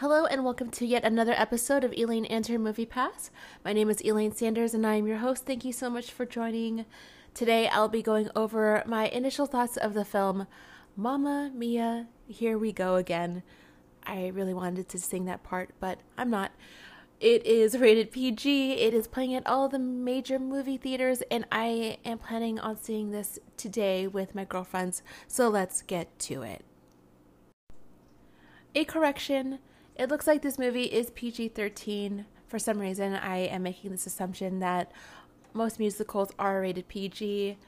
welcome to yet another episode of Elaine and her Movie Pass. My name is Elaine Sanders and I am your host. Thank you so much for joining. Today I'll be going over my initial thoughts of the film Mamma Mia, Here We Go Again. I really wanted to sing that part, but I'm not. It is rated PG. It is playing at all the major movie theaters, and I am planning on seeing this today with my girlfriends. So let's get to it. A correction it looks like this movie is PG 13. For some reason, I am making this assumption that most musicals are rated PG,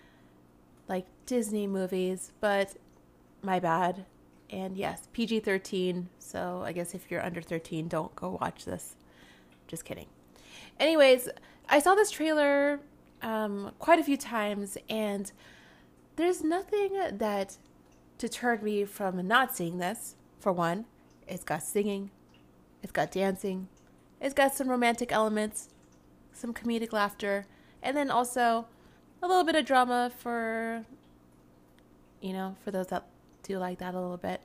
like Disney movies, but my bad. And yes, PG 13. So I guess if you're under 13, don't go watch this. Just kidding. Anyways, I saw this trailer um, quite a few times, and there's nothing that deterred me from not seeing this. For one, it's got singing, it's got dancing, it's got some romantic elements, some comedic laughter, and then also a little bit of drama for, you know, for those that do like that a little bit.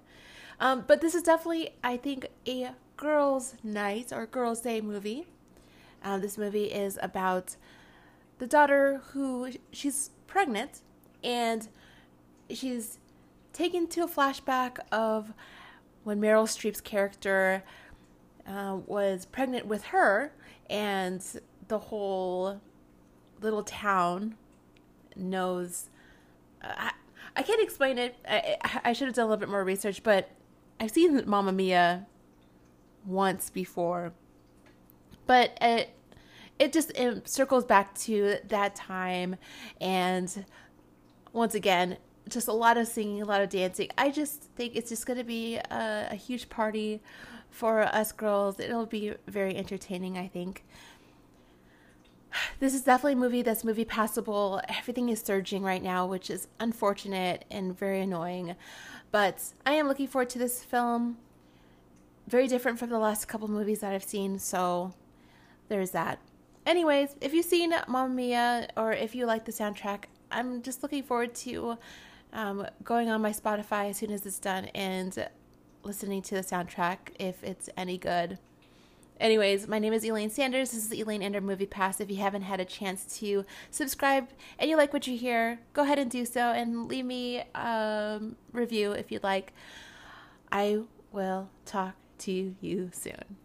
Um, but this is definitely, I think, a girls' night or girls' day movie. Uh, this movie is about the daughter who she's pregnant and she's taken to a flashback of when Meryl Streep's character uh, was pregnant with her, and the whole little town knows. Uh, I, I can't explain it. I, I should have done a little bit more research, but I've seen Mamma Mia once before, but it it just it circles back to that time, and once again, just a lot of singing, a lot of dancing. I just think it's just going to be a, a, huge party for us girls. It'll be very entertaining, I think. This is definitely a movie that's movie passable. Everything is surging right now, which is unfortunate and very annoying. But I am looking forward to this film. Very different from the last couple movies that I've seen, so there's that. Anyways, if you've seen Mamma Mia or if you like the soundtrack, I'm just looking forward to um, going on my Spotify as soon as it's done and listening to the soundtrack if it's any good. Anyways, my name is Elaine Sanders. This is Elaine and her Movie Pass. If you haven't had a chance to subscribe and you like what you hear, go ahead and do so and leave me a review if you'd like. I will talk to you soon.